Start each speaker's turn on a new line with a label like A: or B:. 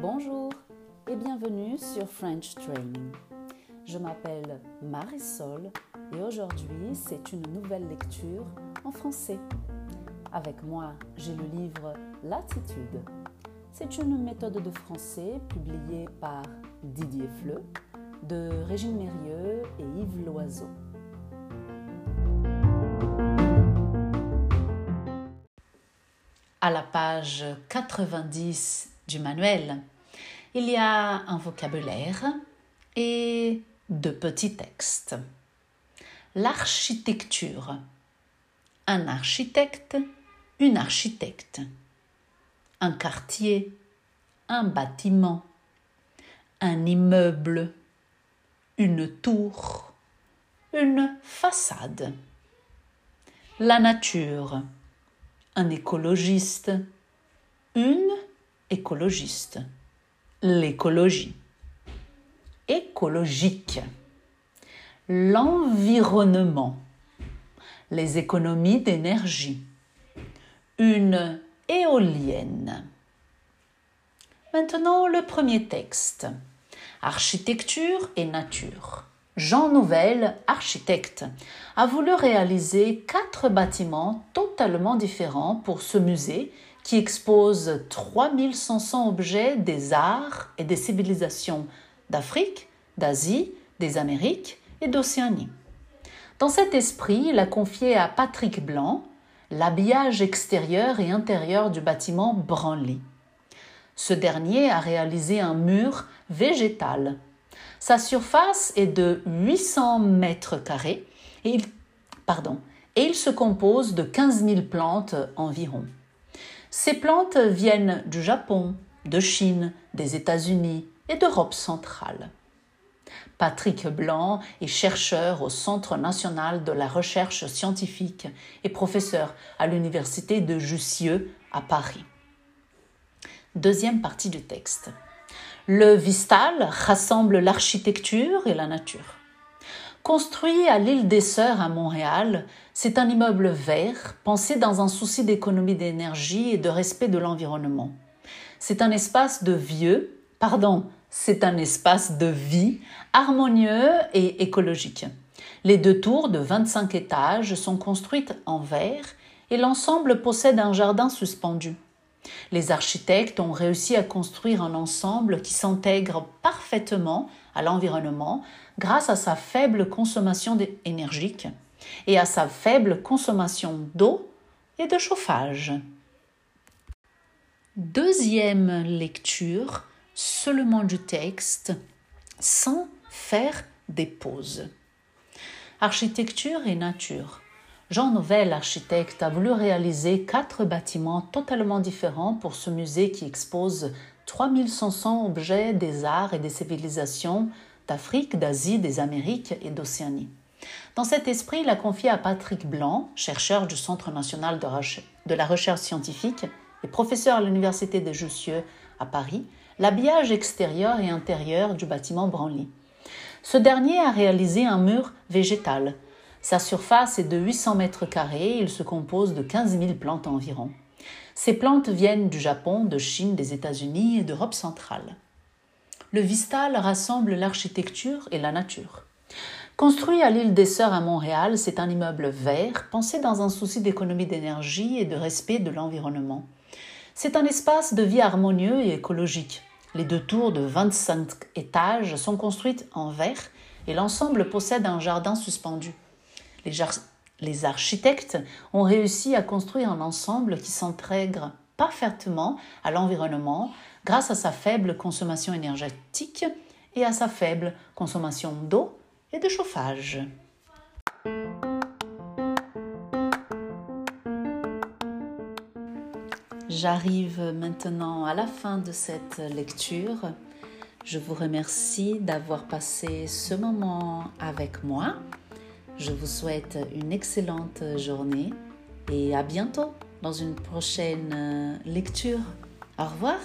A: Bonjour et bienvenue sur French Training. Je m'appelle Marisol et aujourd'hui c'est une nouvelle lecture en français. Avec moi, j'ai le livre L'attitude. C'est une méthode de français publiée par Didier Fleu, de Régine Mérieux et Yves Loiseau. À la page 90 du manuel, il y a un vocabulaire et deux petits textes. L'architecture. Un architecte, une architecte. Un quartier, un bâtiment, un immeuble, une tour, une façade. La nature. Un écologiste, une écologiste. L'écologie. Écologique. L'environnement. Les économies d'énergie. Une éolienne. Maintenant, le premier texte. Architecture et nature. Jean Nouvel, architecte, a voulu réaliser quatre bâtiments totalement différents pour ce musée qui expose 3500 objets des arts et des civilisations d'Afrique, d'Asie, des Amériques et d'Océanie. Dans cet esprit, il a confié à Patrick Blanc l'habillage extérieur et intérieur du bâtiment Branly. Ce dernier a réalisé un mur végétal sa surface est de 800 mètres carrés et il, se compose de 15 000 plantes environ. Ces plantes viennent du Japon, de Chine, des États-Unis et d'Europe centrale. Patrick Blanc est chercheur au Centre national de la recherche scientifique et professeur à l'Université de Jussieu à Paris. Deuxième partie du texte. Le Vistal rassemble l'architecture et la nature. Construit à l'île des Sœurs à Montréal, c'est un immeuble vert pensé dans un souci d'économie d'énergie et de respect de l'environnement. C'est un espace de vieux, pardon, c'est un espace de vie harmonieux et écologique. Les deux tours de 25 étages sont construites en verre et l'ensemble possède un jardin suspendu. Les architectes ont réussi à construire un ensemble qui s'intègre parfaitement à l'environnement grâce à sa faible consommation énergique et à sa faible consommation d'eau et de chauffage. Deuxième lecture seulement du texte sans faire des pauses. Architecture et nature. Jean Nouvel, architecte, a voulu réaliser quatre bâtiments totalement différents pour ce musée qui expose 3500 objets des arts et des civilisations d'Afrique, d'Asie, des Amériques et d'Océanie. Dans cet esprit, il a confié à Patrick Blanc, chercheur du Centre national de, la recherche scientifique et professeur à l'Université de Jussieu à Paris, l'habillage extérieur et intérieur du bâtiment Branly. Ce dernier a réalisé un mur végétal sa surface est de 800 mètres carrés, il se compose de 15 000 plantes environ. Ces plantes viennent du Japon, de Chine, des États-Unis et d'Europe centrale. Le Vistal rassemble l'architecture et la nature. Construit à l'île des Sœurs à Montréal, c'est un immeuble vert pensé dans un souci d'économie d'énergie et de respect de l'environnement. C'est un espace de vie harmonieux et écologique. Les deux tours de 25 étages sont construites en verre et l'ensemble possède un jardin suspendu les, architectes ont réussi à construire un ensemble qui s'intègre parfaitement à l'environnement grâce à sa faible consommation énergétique et à sa faible consommation d'eau et de chauffage. J'arrive maintenant à la fin de cette lecture. Je vous remercie d'avoir passé ce moment avec moi. Je vous souhaite une excellente journée et à bientôt dans une prochaine lecture. Au revoir